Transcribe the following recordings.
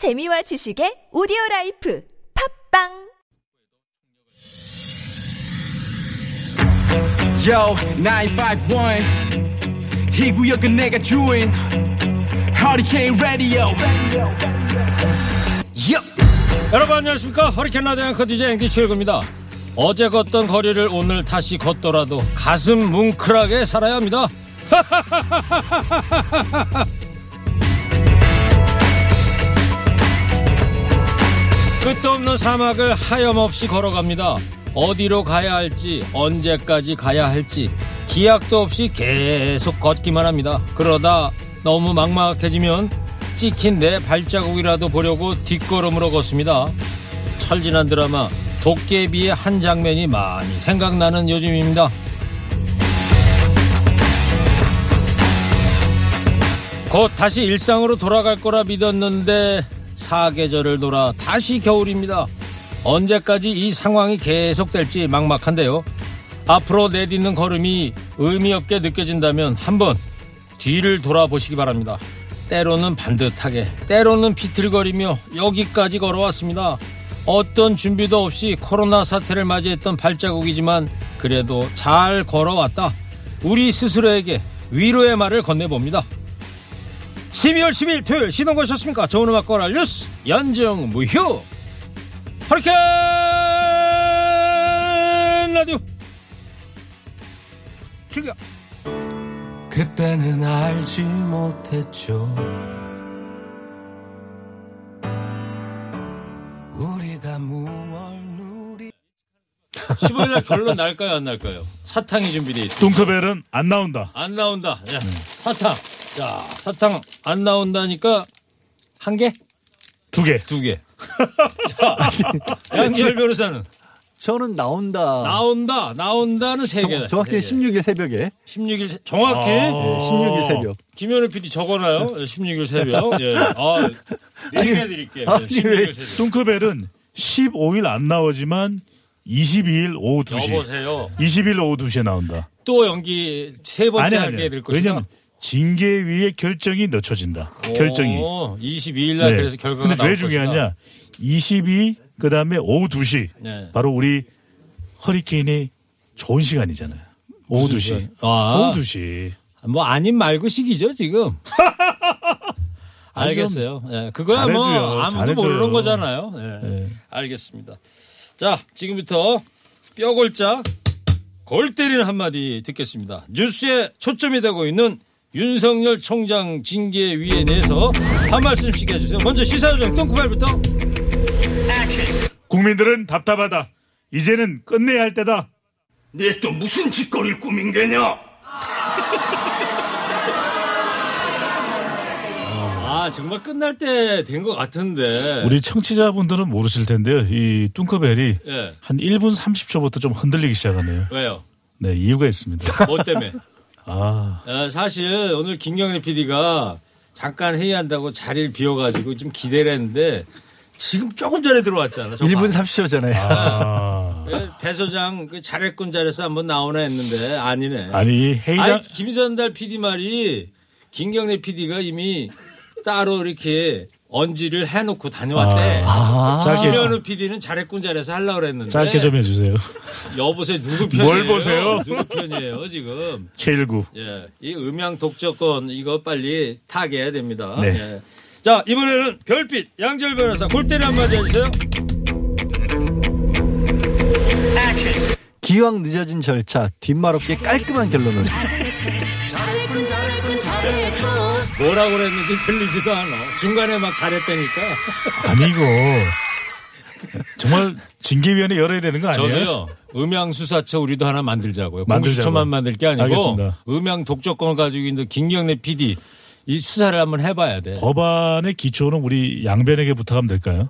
재미와 지식의 오디오 라이프 팟빵 Yo, 951. 이 구역은 내가 주인. Hurricane Radio. Yup. 여러분 안녕하십니까 허리케인 라디오 앵커 DJ 앵디 최일구입니다 어제 걷던 거리를 오늘 다시 걷더라도 가슴 뭉클하게 살아야 합니다 끝도 없는 사막을 하염없이 걸어갑니다. 어디로 가야 할지 언제까지 가야 할지 기약도 없이 계속 걷기만 합니다. 그러다 너무 막막해지면 찍힌 내 발자국이라도 보려고 뒷걸음으로 걷습니다. 철진한 드라마 도깨비의 한 장면이 많이 생각나는 요즘입니다. 곧 다시 일상으로 돌아갈 거라 믿었는데 사계절을 돌아 다시 겨울입니다. 언제까지 이 상황이 계속될지 막막한데요. 앞으로 내딛는 걸음이 의미 없게 느껴진다면 한번 뒤를 돌아보시기 바랍니다. 때로는 반듯하게, 때로는 비틀거리며 여기까지 걸어왔습니다. 어떤 준비도 없이 코로나 사태를 맞이했던 발자국이지만 그래도 잘 걸어왔다. 우리 스스로에게 위로의 말을 건네봅니다. 12월 10일 토요일 시동 거셨습니까? 좋은 음악 거랄 뉴스 연정 무휴 허리케인 라디오 출격 그때는 알지 못했죠. 우리가 무얼 누리 15일날 결론 날까요 안 날까요? 사탕이 준비되어 있습니다. 뚱크벨은 안 나온다. 안 나온다. 야, 사탕. 자, 사탕 안 나온다니까 한 개? 두 개. 두 개. 자, 양지열 변호사는 저는 나온다. 나온다. 나온다는 세 개. 정, 정확히 16일 새벽에. 16일 정확히 아. 네, 16일 새벽. 김현우 PD 적어놔요. 16일 새벽. 예. 아, 얘기해 드릴게요. 아니, 16일 왜 새벽. 뚱크벨은 15일 안 나오지만 22일 오후 2시. 여보세요. 20일 오후 2시에 나온다. 또 연기 세 번째 하게. 될 것이다. 왜냐면 징계 위의 결정이 늦춰진다. 결정이. 오, 22일 날 그래서 결과가 근데 왜 중요하냐? 22, 그 다음에 오후 2시. 네. 바로 우리 허리케인이 좋은 시간이잖아요. 오후 2시. 시간? 아. 오후 2시. 뭐 아닌 말고식이죠 지금. 아니, 좀 알겠어요. 예, 그거야 뭐 잘해줘요. 아무도 잘해줘요. 모르는 거잖아요. 예. 네. 알겠습니다. 자 지금부터 뼈골짝 골 때리는 한마디 듣겠습니다. 뉴스에 초점이 되고 있는 윤석열 총장 징계위에 대해서 한 말씀씩 해주세요. 먼저 시사요정 뚱크발부터 국민들은 답답하다. 이제는 끝내야 할 때다. 네또 무슨 짓거리를 꾸민 게냐? 아 정말 끝날 때 된 것 같은데 우리 청취자분들은 모르실 텐데요. 이 뚱커벨이 예. 한 1분 30초부터 좀 흔들리기 시작하네요. 왜요? 네, 이유가 있습니다. 뭐 때문에? 아, 어, 사실 오늘 김경래 PD가 잠깐 회의한다고 자리를 비워가지고 좀 기대를 했는데 지금 조금 전에 들어왔잖아. 저 1분 봐. 30초잖아요. 아. 예, 배 소장 그 잘했군 잘했어 한번 나오나 했는데 아니네. 아니, 회의장, 아니, 김선달 PD 말이 김경래 PD가 이미 따로 이렇게 언지를 해놓고 다녀왔대. 아. 짧게, 김현우 PD는 잘했군 잘해서 하려고 그랬는데 짧게 좀 해주세요. 여보세요 누구 편이에요? 뭘 보세요? 누구 편이에요 지금? 최일구. 예, 이 음향 독점권 이거 빨리 타게 됩니다. 네. 예. 자 이번에는 별빛 양절 변호사 골때리 한마디 해주세요. 기왕 늦어진 절차, 뒷말 없게 깔끔한 결론을. 뭐라고 그랬는지 들리지도 않아. 중간에 막 잘했다니까. 아니, 이거. 정말 징계위원회 열어야 되는 거 아니에요? 저도요. 음향 수사처 우리도 하나 만들자고요. 공수처만 만들 게 아니고 알겠습니다. 음향 독점권을 가지고 있는 김경래 PD 이 수사를 한번 해봐야 돼. 법안의 기초는 우리 양변에게 부탁하면 될까요?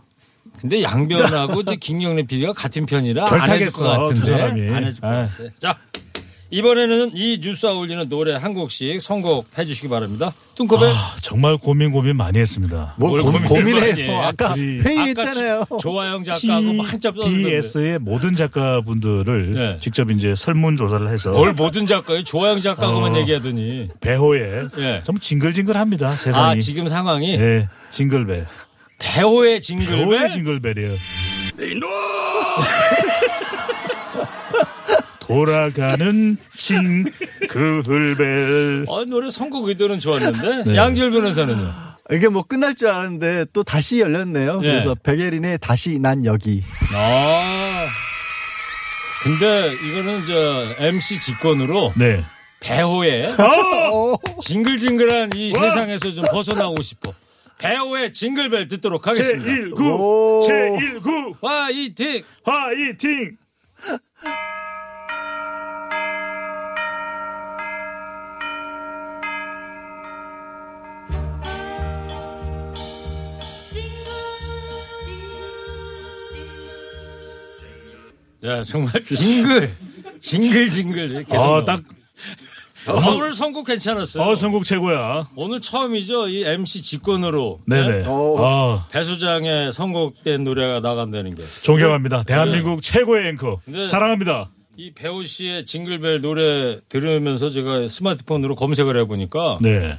근데 양변하고 이제 김경래 PD가 같은 편이라 안 결탁했어, 했을 것 같은데. 두 사람이. 안 했을 것 아. 같아. 자, 이번에는 이 뉴스와 어울리는 노래 한 곡씩 선곡해 주시기 바랍니다. 뚱커벨. 아, 정말 고민 고민 많이 했습니다. 뭘 뭘 고, 고민을 많이 고민해요. 해. 아까 우리- 회의했잖아요. 조아영 작가하고 막 한참 썼는데. TBS의 모든 작가분들을 네. 직접 이제 설문조사를 해서 뭘 모든 작가요? 조아영 작가하고만 어. 얘기하더니. 배호에 예. 좀 징글징글합니다 세상이. 아, 지금 상황이? 예, 징글벨. 배호의 징글벨. 배우의 징글벨이에요. 돌아가는 징글벨. 아, 노래 선곡 의도는 좋았는데 네. 양지열 변호사는요. 이게 뭐 끝날 줄 알았는데 또 다시 열렸네요. 예. 그래서 백예린의 다시 난 여기. 아. 근데 이거는 저 MC 직권으로 네. 배호의 어, 징글징글한 이 와. 세상에서 좀 벗어나고 싶어. 배호의 징글벨 듣도록 하겠습니다. 제19, 오. 제19, 화이팅! 화이팅! 야, 정말 징글, 징글징글 계속. 아. 딱, 아, 오늘 선곡 괜찮았어요. 어, 선곡 최고야. 오늘 처음이죠. 이 MC 직권으로. 네네. 어. 아, 배 소장의 선곡된 노래가 나간다는 게. 존경합니다. 대한민국 최고의 앵커. 네. 사랑합니다. 이 배우 씨의 징글벨 노래 들으면서 제가 스마트폰으로 검색을 해보니까 네.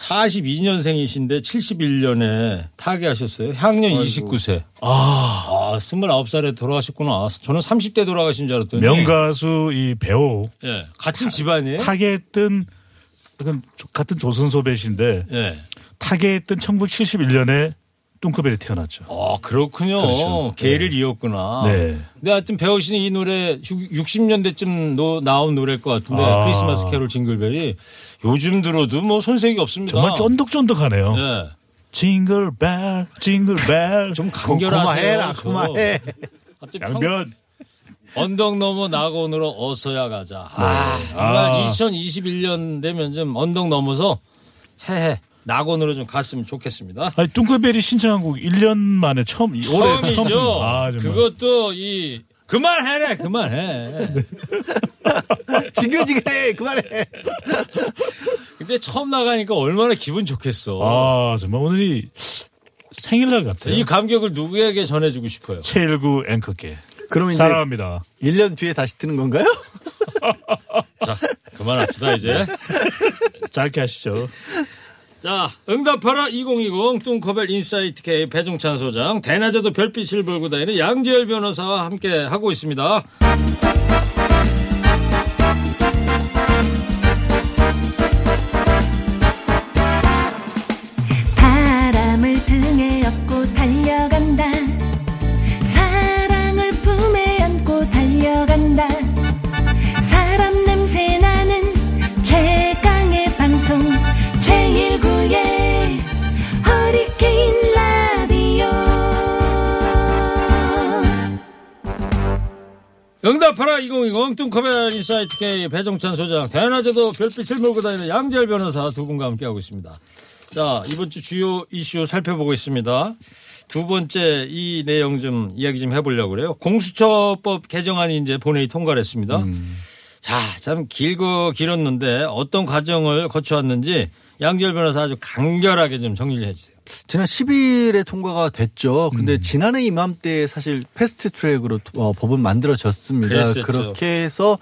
42년생이신데 71년에 타계하셨어요. 향년 29세. 아, 29살에 돌아가셨구나. 저는 30대 돌아가신 줄 알았더니. 명가수 이 배우. 예, 같은 집안이에요? 타계했던, 같은 조선소배신데, 예. 타계했던 1971년에 뚱크벨이 태어났죠. 아, 그렇군요. 그렇죠. 계를 이었구나. 네. 근데 하여튼 배우 씨는 이 노래 60년대쯤 나온 노래일 것 같은데 아. 크리스마스 캐롤 징글벨이 요즘 들어도 뭐 손색이 없습니다. 정말 쫀득쫀득하네요. 예. 징글벨, 징글벨. 좀 간결하세요. 그만해. 양변. 언덕 넘어 낙원으로 어서야 가자. 아, 정말 아. 2021년 되면 좀 언덕 넘어서 새해 낙원으로 좀 갔으면 좋겠습니다. 아니, 뚱크벨이 신청한 곡 1년 만에 처음, 처음. 처음이죠. 듣는- 아, 정말. 그것도 이 그만해래, 그만해. 징글징글해. 그만해. 근데 처음 나가니까 얼마나 기분 좋겠어. 아, 정말 오늘이 생일날 같아요. 이 감격을 누구에게 전해주고 싶어요? 최일구 앵커께. 그러면 이제 사랑합니다. 1년 뒤에 다시 뜨는 건가요? 자, 그만합시다 이제. 짧게 하시죠. 자, 응답하라 2020 뚱커벨 인사이트 K 배종찬 소장, 대낮에도 별빛을 몰고 다니는 양지열 변호사와 함께 하고 있습니다. 2020 뚱커벨 인사이트 K 배종찬 소장, 대낮에도 별빛을 몰고 다니는 양지열 변호사 두 분과 함께 하고 있습니다. 자, 이번 주 주요 이슈 살펴보고 있습니다. 두 번째 이 내용 좀 이야기 좀 해보려고 그래요. 공수처법 개정안이 이제 본회의 통과를 했습니다. 자, 참 길고 길었는데 어떤 과정을 거쳐왔는지 양지열 변호사 아주 간결하게 좀 정리를 해주세요. 지난 10일에 통과가 됐죠. 근데 음. 지난해 이맘때 사실 패스트 트랙으로 어, 법은 만들어졌습니다. 그랬었죠. 그렇게 해서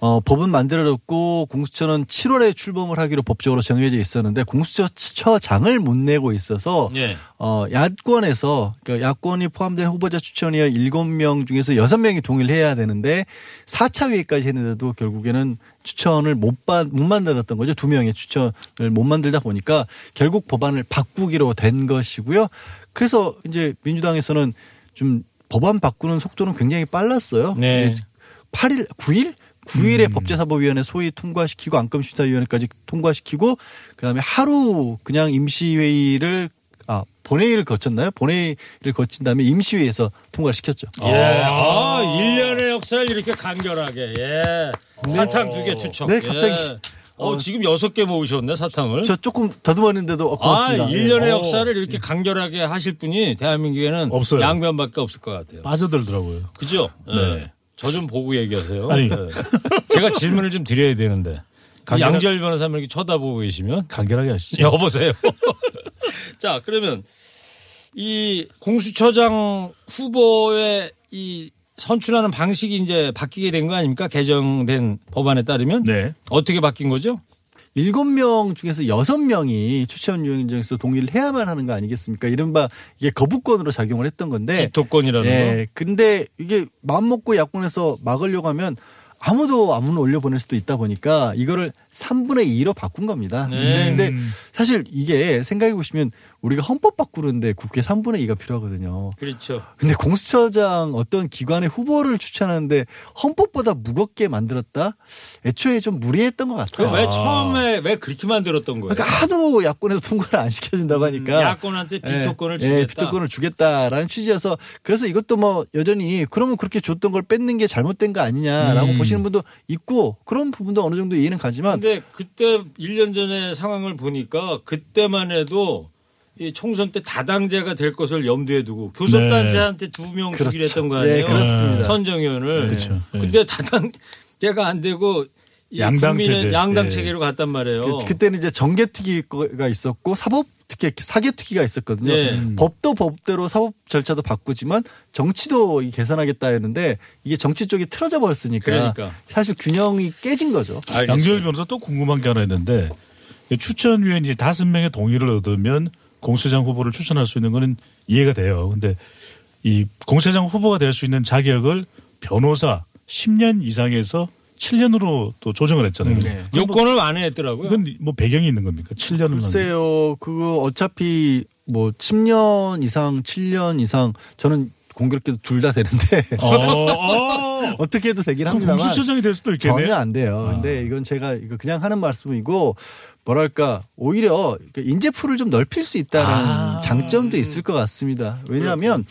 어, 법은 만들어졌고 공수처는 7월에 출범을 하기로 법적으로 정해져 있었는데 공수처장을 못 내고 있어서 예. 어, 야권에서 그러니까 야권이 포함된 후보자 추천위원 7명 중에서 6명이 동의를 해야 되는데 4차 회의까지 했는데도 결국에는 추천을 못, 받, 못 만들었던 거죠. 두 명의 추천을 못 만들다 보니까 결국 법안을 바꾸기로 된 것이고요. 그래서 이제 민주당에서는 좀 법안 바꾸는 속도는 굉장히 빨랐어요. 네. 8일, 9일? 9일에 법제사법위원회 소위 통과시키고 안건심사위원회까지 통과시키고 그다음에 하루 그냥 임시회의를 아 본회의를 거쳤나요? 본회의를 거친 다음에 임시회에서 통과를 시켰죠. 예. 아, 1년의 역사를 이렇게 간결하게. 예. 사탕 두개 투척. 네, 갑자기. 예. 어, 지금 여섯 개 모으셨네, 사탕을. 저 조금 더듬었는데도 아, 고맙습니다. 1년의 네. 역사를 이렇게 간결하게 하실 분이 대한민국에는 없어요. 양변밖에 없을 것 같아요. 빠져들더라고요. 그죠? 네. 저 좀 보고 얘기하세요. 아니. 네. 제가 질문을 좀 드려야 되는데. 간결한- 양지열 변호사님 이렇게 쳐다보고 계시면 간결하게 하시죠. 여보세요. 자, 그러면 이 공수처장 후보의 이 선출하는 방식이 이제 바뀌게 된 거 아닙니까? 개정된 법안에 따르면 네. 어떻게 바뀐 거죠? 일곱 명 중에서 여섯 명이 추천위원장에서 동의를 해야만 하는 거 아니겠습니까? 이른바 이게 거부권으로 작용을 했던 건데. 기토권이라는 예. 근데 이게 마음 먹고 야권에서 막으려고 하면 아무도 아무나 올려 보낼 수도 있다 보니까 이거를 3분의 2로 바꾼 겁니다. 네. 근데, 근데 사실 이게 생각해 보시면 우리가 헌법 바꾸는데 국회 3분의 2가 필요하거든요. 거. 그렇죠. 근데 공수처장 어떤 기관의 후보를 추천하는데 헌법보다 무겁게 만들었다? 애초에 좀 무리했던 것 같아요. 그왜 처음에 왜 그렇게 만들었던 거예요? 그러니까 하도 야권에서 통과를 안 시켜준다고 하니까 음, 야권한테 비토권을 예, 주겠다. 예, 비토권을 주겠다라는 취지여서 그래서 이것도 뭐 여전히 그러면 그렇게 줬던 걸 뺏는 게 잘못된 거 아니냐라고 음. 보시는 분도 있고 그런 부분도 어느 정도 이해는 가지만 근데 그때 1년 전에 상황을 보니까 그때만 해도 이 총선 때 다당제가 될 것을 염두에 두고 교섭단체한테 두명 그렇죠. 주기로 했던 거 네, 아니에요? 그렇습니다. 선정위원을. 그렇죠. 네. 근데 다당제가 안 되고 이 양당 체제. 양당 네. 체계로 갔단 말이에요. 그, 때는 이제 정개특위가 있었고 사법특위 사개특위가 있었거든요. 네. 음. 법도 법대로 사법 절차도 바꾸지만 정치도 이 개선하겠다 했는데 이게 정치 쪽이 틀어져 버렸으니까 그러니까. 사실 균형이 깨진 거죠. 양지열 변호사 또 궁금한 게 하나 있는데 추천위원 이제 다섯 명의 동의를 얻으면 공수장 후보를 추천할 수 있는 거는 이해가 돼요. 근데 이 공수장 후보가 될 수 있는 자격을 변호사 10년 이상에서 7년으로 또 조정을 했잖아요. 네. 요건을 완화했더라고요. 이건 뭐 배경이 있는 겁니까? 7년을 글쎄요, 그거 어차피 뭐 10년 이상, 7년 이상 저는 공교롭게도 둘 다 되는데 어, 어. 어 떻게 해도 되긴 합니다만 공수처장이 될 수도 있겠네. 전혀 안 돼요. 아. 근데 이건 제가 이거 그냥 하는 말씀이고 뭐랄까 오히려 그 인재풀을 좀 넓힐 수 있다는 아. 장점도 있을 것 같습니다. 왜냐하면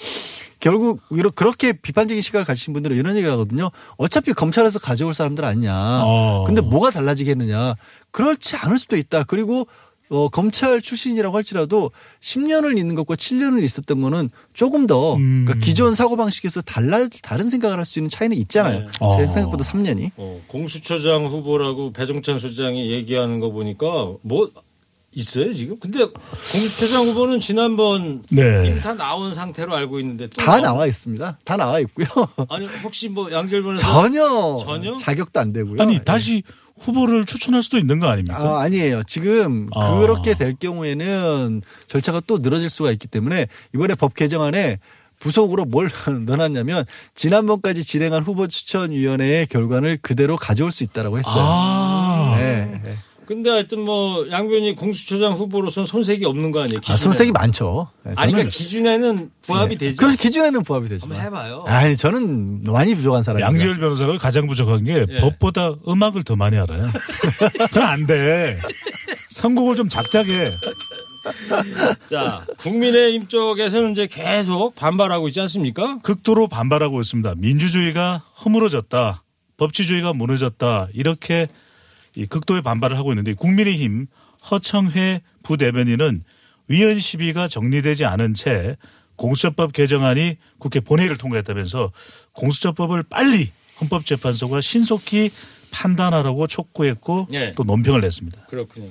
결국 이렇게 그렇게 비판적인 시각을 가지신 분들은 이런 얘기를 하거든요. 어차피 검찰에서 가져올 사람들 아니냐. 어. 근데 뭐가 달라지겠느냐. 그렇지 않을 수도 있다. 그리고 어, 검찰 출신이라고 할지라도 10년을 있는 것과 7년을 있었던 거는 조금 더 음. 그러니까 기존 사고 방식에서 달라, 다른 생각을 할 수 있는 차이는 있잖아요. 네. 어. 생각보다 3년이. 어, 공수처장 후보라고 배종찬 소장이 얘기하는 거 보니까 뭐 있어요 지금? 근데 공수처장 후보는 지난번 네. 이미 다 나온 상태로 알고 있는데 또다 나오- 나와 있습니다. 다 나와 있고요. 아니 혹시 뭐 양결 변호사 전혀, 전혀? 자격도 안 되고요. 아니 다시 후보를 추천할 수도 있는 거 아닙니까? 아, 아니에요. 지금 아. 그렇게 될 경우에는 절차가 또 늘어질 수가 있기 때문에 이번에 법 개정안에 부속으로 뭘 넣어놨냐면 지난번까지 진행한 후보 추천위원회의 결과를 그대로 가져올 수 있다라고 했어요. 아. 네. 네. 근데 하여튼 뭐 양변이 공수처장 후보로서는 손색이 없는 거 아니에요? 아, 기준에. 손색이 많죠. 네, 아니 그러니까 기준에는 부합이 네. 되죠. 그래서 기준에는 부합이 되죠. 한번 해봐요. 아니 저는 많이 부족한 사람이에요. 양지열 변호사가 가장 부족한 게 예. 법보다 음악을 더 많이 알아요. 그건 안 돼. 선곡을 좀 작작해. 자 국민의힘 쪽에서는 이제 계속 반발하고 있지 않습니까? 극도로 반발하고 있습니다. 민주주의가 허물어졌다. 법치주의가 무너졌다. 이렇게 이 극도의 반발을 하고 있는데 국민의힘 허청회 부대변인은 위헌 시비가 정리되지 않은 채 공수처법 개정안이 국회 본회의를 통과했다면서 공수처법을 빨리 헌법재판소가 신속히 판단하라고 촉구했고 예. 또 논평을 냈습니다. 그렇군요.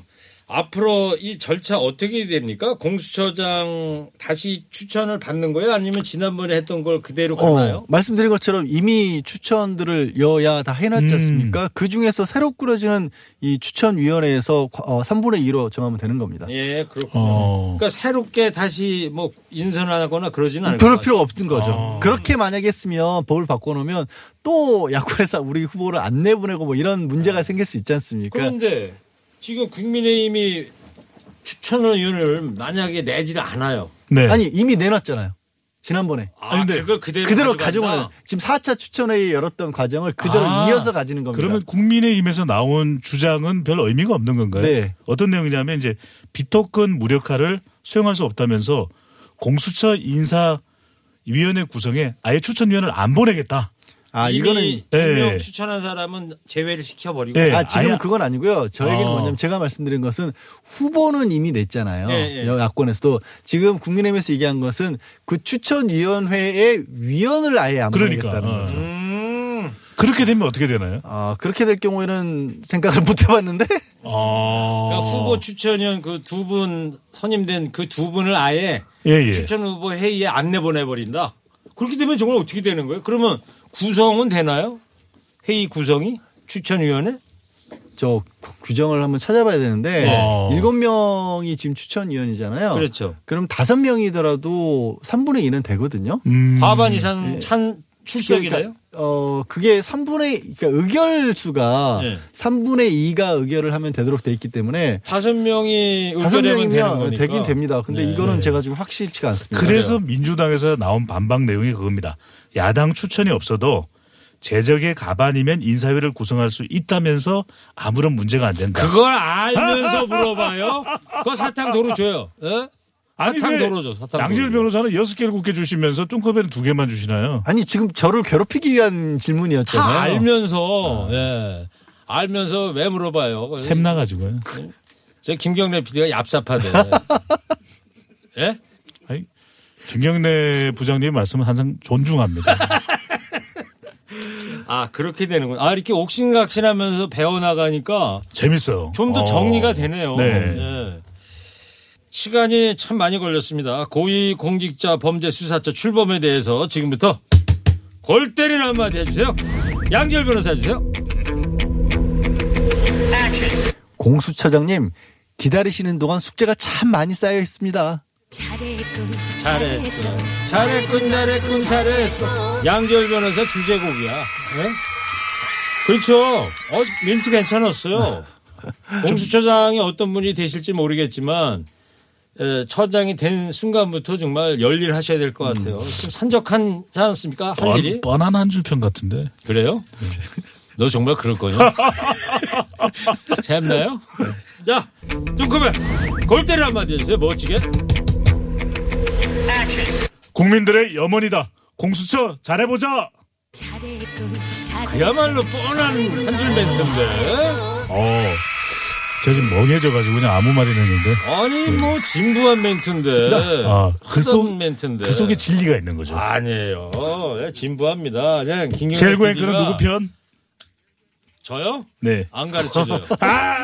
앞으로 이 절차 어떻게 됩니까? 공수처장 다시 추천을 받는 거예요? 아니면 지난번에 했던 걸 그대로 가나요? 어, 말씀드린 것처럼 이미 추천들을 여야 다 해놨지 음. 않습니까? 그 중에서 새로 꾸려지는 이 추천위원회에서 어, 3분의 2로 정하면 되는 겁니다. 예, 그렇군요. 어. 그러니까 새롭게 다시 뭐 인선하거나 그러지는 않을 그럴 것 필요가 없던 거죠. 아. 그렇게 만약에 했으면 법을 바꿔놓으면 또 야권에서 우리 후보를 안 내보내고 뭐 이런 문제가 생길 수 있지 않습니까? 그런데 지금 국민의힘이 추천위원을 만약에 내지를 않아요. 네. 아니 이미 내놨잖아요. 지난번에. 아, 근데 그걸 그대로, 그대로 가져간다? 가져오는 지금 4차 추천회의 열었던 과정을 그대로 아, 이어서 가지는 겁니다. 그러면 국민의힘에서 나온 주장은 별 의미가 없는 건가요? 네. 어떤 내용이냐면 이제 비토권 무력화를 수용할 수 없다면서 공수처 인사 위원회 구성에 아예 추천위원을 안 보내겠다. 아 이미 이거는 두명 예. 추천한 사람은 제외를 시켜버리고 예. 아, 지금 은 그건 아니고요. 저 얘기는 어. 뭐냐면 제가 말씀드린 것은 후보는 이미 냈잖아요. 예, 예. 야권에서도 지금 국민의힘에서 얘기한 것은 그 추천위원회의 위원을 아예 안 그러니까, 어. 거죠. 음, 그렇게 되면 어떻게 되나요? 아, 그렇게 될 경우에는 생각을 못 해봤는데 아. 그러니까 후보 추천위원 그 두 분 선임된 그 두 분을 아예 예, 예. 추천 후보 회의에 안 내보내버린다. 그렇게 되면 정말 어떻게 되는 거예요? 그러면 구성은 되나요? 회의 구성이 추천위원회? 저 규정을 한번 찾아봐야 되는데 네. 일곱 명이 지금 추천위원이잖아요. 그렇죠. 그럼 다섯 명이더라도 3분의 2는 되거든요. 음. 과반 이상 찬 출석이래요? 그러니까, 어, 그게 3분의, 그러니까 의결 수가 네. 3분의 2가 의결을 하면 되도록 돼 있기 때문에 다섯 명이 다섯 의결하면 되는 명이면 거니까. 되긴 됩니다. 근데 네. 이거는 제가 지금 확실치가 않습니다. 그래서 민주당에서 나온 반박 내용이 그겁니다. 야당 추천이 없어도 재적의 가반이면 인사위를 구성할 수 있다면서 아무런 문제가 안 된다. 그걸 알면서 물어봐요? 그거 사탕 도로 줘요. 예? 아니, 사탕 왜 도로 줘. 사탕 양질. 변호사는 여섯 개를 굽게 주시면서 뚱커벨은 두 개만 주시나요? 아니 지금 저를 괴롭히기 위한 질문이었잖아요. 다 알면서 예. 알면서 왜 물어봐요? 샘 나가지고요. 저 김경래 PD가 얍삽하대. 예? 김경래 부장님 말씀은 항상 존중합니다. 아 그렇게 되는군. 아 이렇게 옥신각신하면서 배워 나가니까 재밌어요. 좀더 어. 정리가 되네요. 네. 예. 시간이 참 많이 걸렸습니다. 고위 공직자 범죄 수사처 출범에 대해서 지금부터 골 때리는 한마디 해주세요. 양지열 변호사 해주세요. 공수처장님 기다리시는 동안 숙제가 참 많이 쌓여 있습니다. 잘했군 잘했어. 잘했군, 잘했군, 잘했어. 양지열 변호사 주제곡이야. 예? 그렇죠. 어, 멘트 괜찮았어요. 공수처장이 어떤 분이 되실지 모르겠지만 에, 처장이 된 순간부터 정말 열일하셔야 될 것 같아요. 좀 산적하지 않습니까? 할 일이? 뻔, 뻔한 한 줄평 같은데. 그래요? 너 정말 그럴 거냐? 재밌나요? 자, 뚱커벨 골대를 한마디 해주세요. 멋지게. 국민들의 염원이다. 공수처 잘해보자. 그야말로 뻔한 한 줄 멘트인데. 어, 제가 지금 멍해져가지고 그냥 아무 말이나 했는데. 아니 뭐 진부한 멘트인데. 아, 그 속- 멘트인데. 그 속에 진리가 있는 거죠. 아니에요. 예, 진부합니다. 그냥 김경래 제일 고행 PD가 그는 누구 편? 저요? 네. 안 가르쳐줘요. 아,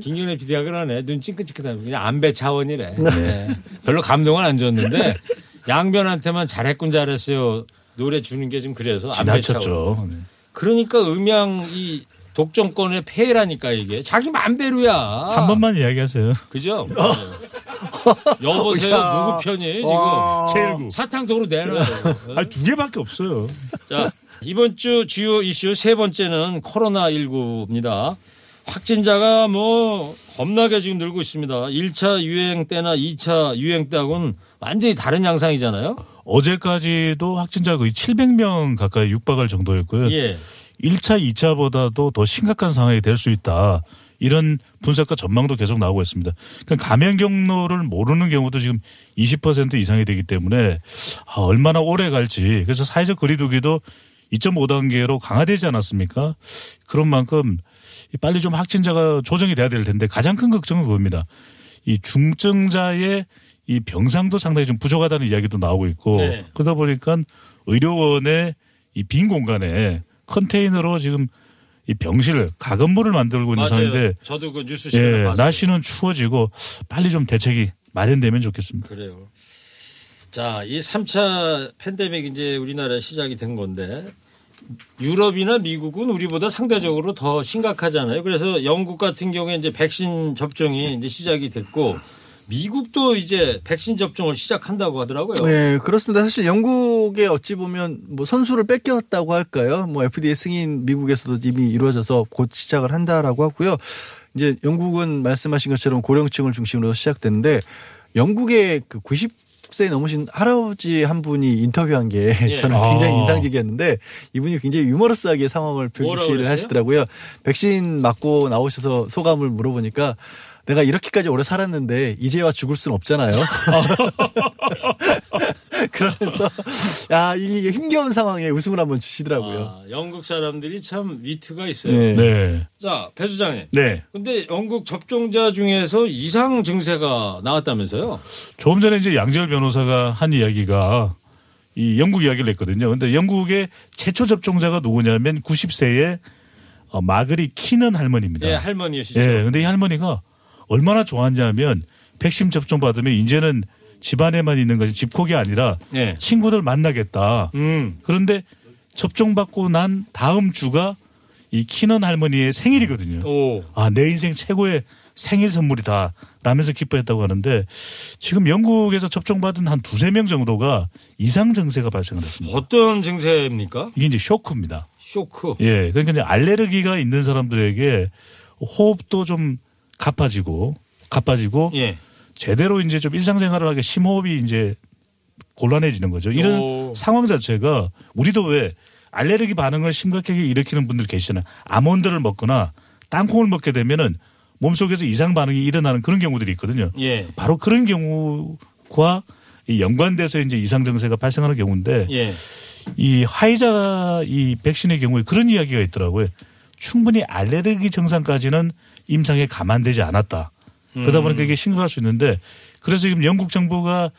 김경래 PD가 그러네. 눈 찡긋찡긋하고 그냥 안배 차원이래. 네. 별로 감동은 안 줬는데 양변한테만 잘했군 잘했어요. 노래 주는 게좀 그래서. 지나쳤죠. 네. 그러니까 음양 이 독점권의 폐해라니까 이게 자기 맘대로야. 한 번만 이야기하세요. 그죠? 네. 여보세요 야. 누구 편이 지금 제일구. 사탕도로 내놔요. 아니, 두 개밖에 없어요. 자, 이번 주 주요 이슈 세 번째는 코로나 19입니다. 확진자가 뭐 겁나게 지금 늘고 있습니다. 1차 유행 때나 2차 유행 때하고는 완전히 다른 양상이잖아요. 어제까지도 확진자 거의 700명 가까이 육박할 정도였고요. 예. 1차, 2차보다도 더 심각한 상황이 될 수 있다. 이런 분석과 전망도 계속 나오고 있습니다. 그러니까 감염 경로를 모르는 경우도 지금 20% 이상이 되기 때문에 아, 얼마나 오래 갈지. 그래서 사회적 거리두기도 2.5단계로 강화되지 않았습니까? 그런 만큼 빨리 좀 확진자가 조정이 돼야 될 텐데 가장 큰 걱정은 그겁니다. 이 중증자의 이 병상도 상당히 좀 부족하다는 이야기도 나오고 있고 네. 그러다 보니까 의료원의 이 빈 공간에 컨테이너로 지금 이 병실 가건물을 만들고 있는 맞아요. 상황인데 저도 그 뉴스 시간에 예, 봤어요. 날씨는 추워지고 빨리 좀 대책이 마련되면 좋겠습니다. 그래요. 자, 이 3차 팬데믹 이제 우리나라에 시작이 된 건데 유럽이나 미국은 우리보다 상대적으로 더 심각하잖아요. 그래서 영국 같은 경우에 이제 백신 접종이 이제 시작이 됐고 미국도 이제 백신 접종을 시작한다고 하더라고요. 네, 그렇습니다. 사실 영국에 어찌 보면 뭐 선수를 뺏겼다고 할까요? 뭐 FDA 승인 미국에서도 이미 이루어져서 곧 시작을 한다라고 하고요. 이제 영국은 말씀하신 것처럼 고령층을 중심으로 시작되는데 영국의 그 90세 넘으신 할아버지 한 분이 인터뷰한 게 예. 저는 굉장히 아. 인상적이었는데 이분이 굉장히 유머러스하게 상황을 표시를? 하시더라고요. 백신 맞고 나오셔서 소감을 물어보니까 내가 이렇게까지 오래 살았는데 이제와 죽을 순 없잖아요. 그러면서 야 이게 힘겨운 상황에 웃음을 한번 주시더라고요. 아, 영국 사람들이 참 위트가 있어요. 네. 네. 자, 배 수장님. 네. 근데 영국 접종자 중에서 이상 증세가 나왔다면서요? 조금 전에 이제 양재열 변호사가 한 이야기가 이 영국 이야기를 했거든요. 근데 영국의 최초 접종자가 누구냐면 90세의 어, 마그리 키는 할머니입니다. 예, 할머니시죠. 예, 근데 이 할머니가 얼마나 좋았냐면 백신 접종 받으면 이제는 집안에만 있는 것이 집콕이 아니라 예. 친구들 만나겠다. 음. 그런데 접종 받고 난 다음 주가 이 키넌 할머니의 생일이거든요. 오. 아, 내 인생 최고의 생일 선물이다. 라면서 기뻐했다고 하는데 지금 영국에서 접종받은 한 두세 명 정도가 이상 증세가 발생을 했습니다. 어떤 증세입니까? 이게 이제 쇼크입니다. 쇼크. 예. 그러니까 이제 알레르기가 있는 사람들에게 호흡도 좀 가빠지고 가빠지고 예. 제대로 이제 좀 일상생활을 하기 심호흡이 이제 곤란해지는 거죠. 이런 오. 상황 자체가 우리도 왜 알레르기 반응을 심각하게 일으키는 분들 계시잖아요. 아몬드를 먹거나 땅콩을 먹게 되면은 몸속에서 이상 반응이 일어나는 그런 경우들이 있거든요. 예. 바로 그런 경우와 이 연관돼서 이제 이상 증세가 발생하는 경우인데 예. 이 화이자 이 백신의 경우에 그런 이야기가 있더라고요. 충분히 알레르기 증상까지는 임상에 감안되지 않았다. 그러다 보니까 이게 심각할 수 있는데 그래서 지금 영국 정부가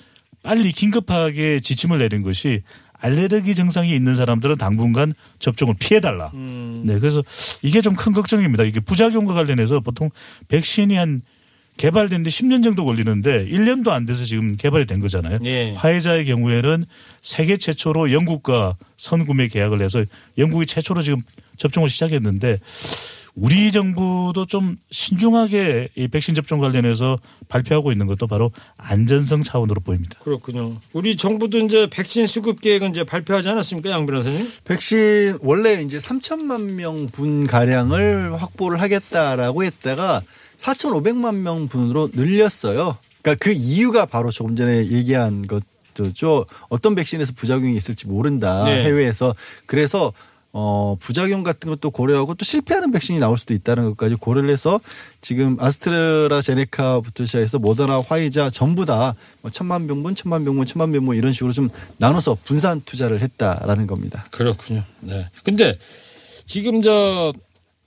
빨리 긴급하게 지침을 내린 것이 알레르기 증상이 있는 사람들은 당분간 접종을 피해달라. 네. 그래서 이게 좀 큰 걱정입니다. 이게 부작용과 관련해서 보통 백신이 한 개발된 데 10년 정도 걸리는데 1년도 안 돼서 지금 개발이 된 거잖아요. 예. 화이자의 경우에는 세계 최초로 영국과 선구매 계약을 해서 영국이 최초로 지금 접종을 시작했는데 우리 정부도 좀 신중하게 이 백신 접종 관련해서 발표하고 있는 것도 바로 안전성 차원으로 보입니다. 그렇군요. 우리 정부도 이제 백신 수급 계획은 이제 발표하지 않았습니까, 양 변호사님? 백신 원래 이제 3천만 명분 가량을 확보를 하겠다라고 했다가 4,500만 명 분으로 늘렸어요. 그러니까 그 이유가 바로 조금 전에 얘기한 것도죠. 어떤 백신에서 부작용이 있을지 모른다. 네. 해외에서 그래서 어 부작용 같은 것도 고려하고 또 실패하는 백신이 나올 수도 있다는 것까지 고려를 해서 지금 아스트라제네카부터 시작해서 모더나, 화이자 전부 다뭐 천만 병분, 천만 병분, 천만 병분 이런 식으로 좀 나눠서 분산 투자를 했다라는 겁니다. 그렇군요. 네. 근데 지금 저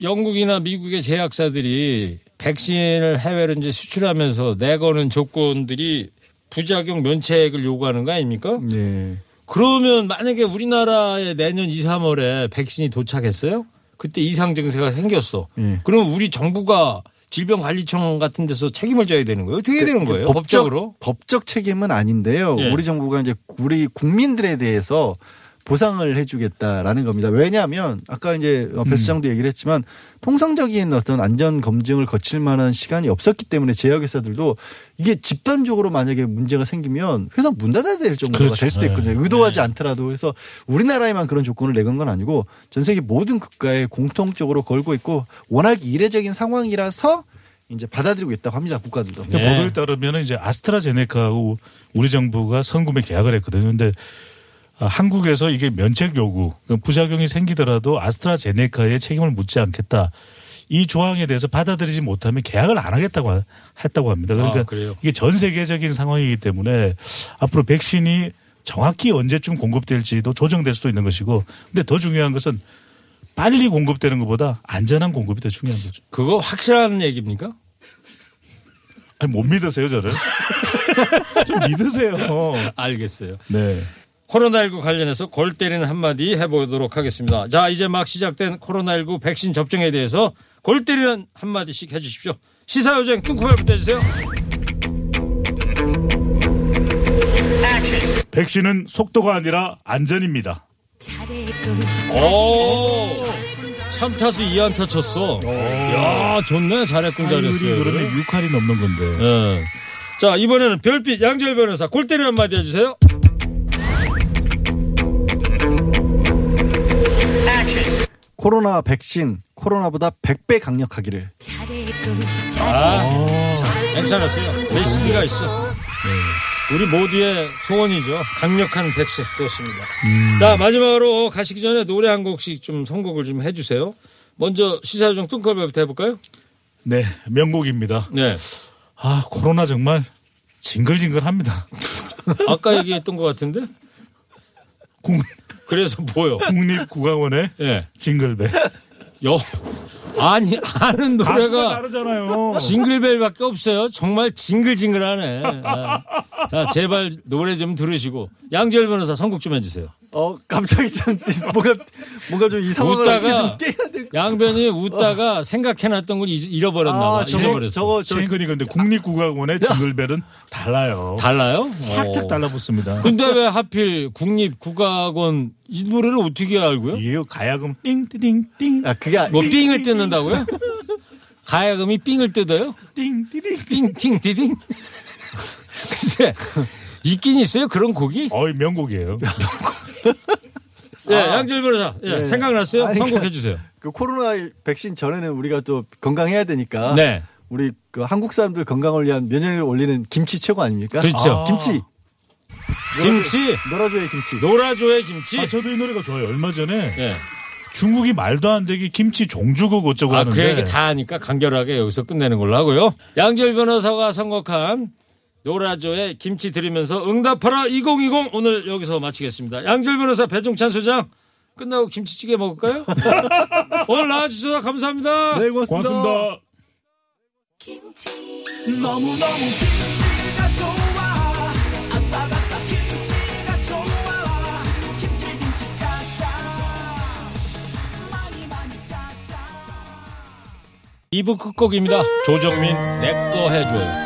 영국이나 미국의 제약사들이 백신을 해외로 이제 수출하면서 내거는 조건들이 부작용 면책을 요구하는 거 아닙니까? 네. 그러면 만약에 우리나라에 내년 2, 3월에 백신이 도착했어요? 그때 이상 증세가 생겼어. 예. 그럼 우리 정부가 질병관리청 같은 데서 책임을 져야 되는 거예요? 어떻게 해야 되는 거예요? 법적- 법적으로? 법적 책임은 아닌데요. 예. 우리 정부가 이제 우리 국민들에 대해서 보상을 해주겠다라는 겁니다. 왜냐하면 아까 이제 음. 배 수장도 얘기를 했지만 통상적인 어떤 안전 검증을 거칠 만한 시간이 없었기 때문에 제약회사들도 이게 집단적으로 만약에 문제가 생기면 회사 문 닫아야 될 정도가 그렇죠. 될 수도 있거든요. 네. 의도하지 않더라도 그래서 우리나라에만 그런 조건을 내건 건 아니고 전 세계 모든 국가에 공통적으로 걸고 있고 워낙 이례적인 상황이라서 이제 받아들이고 있다고 합니다. 국가들도. 네. 보도에 따르면 이제 아스트라제네카하고 우리 정부가 선구매 계약을 했거든요. 근데 아, 한국에서 이게 면책 요구, 그 부작용이 생기더라도 아스트라제네카에 책임을 묻지 않겠다. 이 조항에 대해서 받아들이지 못하면 계약을 안 하겠다고 하- 했다고 합니다. 그러니까 아? 이게 전 세계적인 상황이기 때문에 앞으로 백신이 정확히 언제쯤 공급될지도 조정될 수도 있는 것이고 근데 더 중요한 것은 빨리 공급되는 것보다 안전한 공급이 더 중요한 거죠. 그거 확실한 얘기입니까? 아니, 못 믿으세요, 저를? 좀 믿으세요. 알겠어요. 네. 코로나19 관련해서 골 때리는 한마디 해보도록 하겠습니다. 자, 이제 막 시작된 코로나19 백신 접종에 대해서 골 때리는 한마디씩 해주십시오. 시사요정 뚱코벨부터 해주세요. 백신은 속도가 아니라 안전입니다. 오, 3타수 2안타 쳤어. 야, 좋네. 잘했군, 잘했어요. 그러면 6할이 넘는 건데. 예. 자, 이번에는 별빛 양재열 변호사 골 때리는 한마디 해주세요. 코로나 백신 코로나보다 100배 강력하기를. 잘했군 아, 잘했군 괜찮았어요. 메시지가 있어. 네. 우리 모두의 소원이죠. 강력한 백신 좋습니다. 자 마지막으로 가시기 전에 노래 한 곡씩 좀 선곡을 좀 해주세요. 먼저 시사요정 뚱커벨부터 해볼까요? 네, 명곡입니다. 네. 아, 코로나 정말 징글징글합니다. 아까 얘기했던 것 같은데. 국, 그래서 뭐요? 국립국악원의 예. 징글벨. 여 아니 아는 노래가 다르잖아요. 징글벨밖에 없어요. 정말 징글징글하네. 아. 자 제발 노래 좀 들으시고 양재열 변호사 선곡 좀 해주세요. 어 갑자기 좀 뭔가 뭔가 좀 이 상황을 웃다가 어떻게 좀 깨야 될 것. 양변이 웃다가 생각해놨던 걸 잊- 잃어버렸나 봐. 아, 저거 잊어버렸어. 저거 저 최근에 근데 국립국악원의 징글벨은 달라요. 달라요? 살짝 어. 달라붙습니다. 근데 왜 하필 국립국악원 이 노래를 어떻게 알고요? 이게 가야금 띵띵띵 아 그게 아- 뭐 삥을 뜯는다고요? 가야금이 삥을 뜯어요? 띵띵띵. 띵띵 디딩? 근데 있긴 있어요 그런 곡이? 어이 명곡이에요. 예, 양질 변호사. 예, 네. 생각났어요? 아니, 선곡해 주세요. 그 코로나 백신 전에는 우리가 또 건강해야 되니까 네. 우리 그 한국 사람들 건강을 위한 면역력을 올리는 김치 최고 아닙니까? 그렇죠. 아, 김치. 김치, 노라조의 김치. 노라조의 김치. 아, 저도 이 노래가 좋아요. 얼마 전에 예. 중국이 말도 안 되게 김치 종주국 어쩌고 아, 하는데 그 얘기 다 하니까 간결하게 여기서 끝내는 걸로 하고요. 양질 변호사가 선곡한 노라조의 김치 들으면서 응답하라 2020 오늘 여기서 마치겠습니다. 양질 변호사 배종찬 소장 끝나고 김치찌개 먹을까요? 오늘 나와주셔서 감사합니다. 네, 고맙습니다. 고맙습니다. 너무너무 김치가 좋아 아삭아삭 김치가 좋아 김치 김치 짜짜 많이 많이 짜자 2부 끝곡입니다. 조정민 내꺼 해줘요.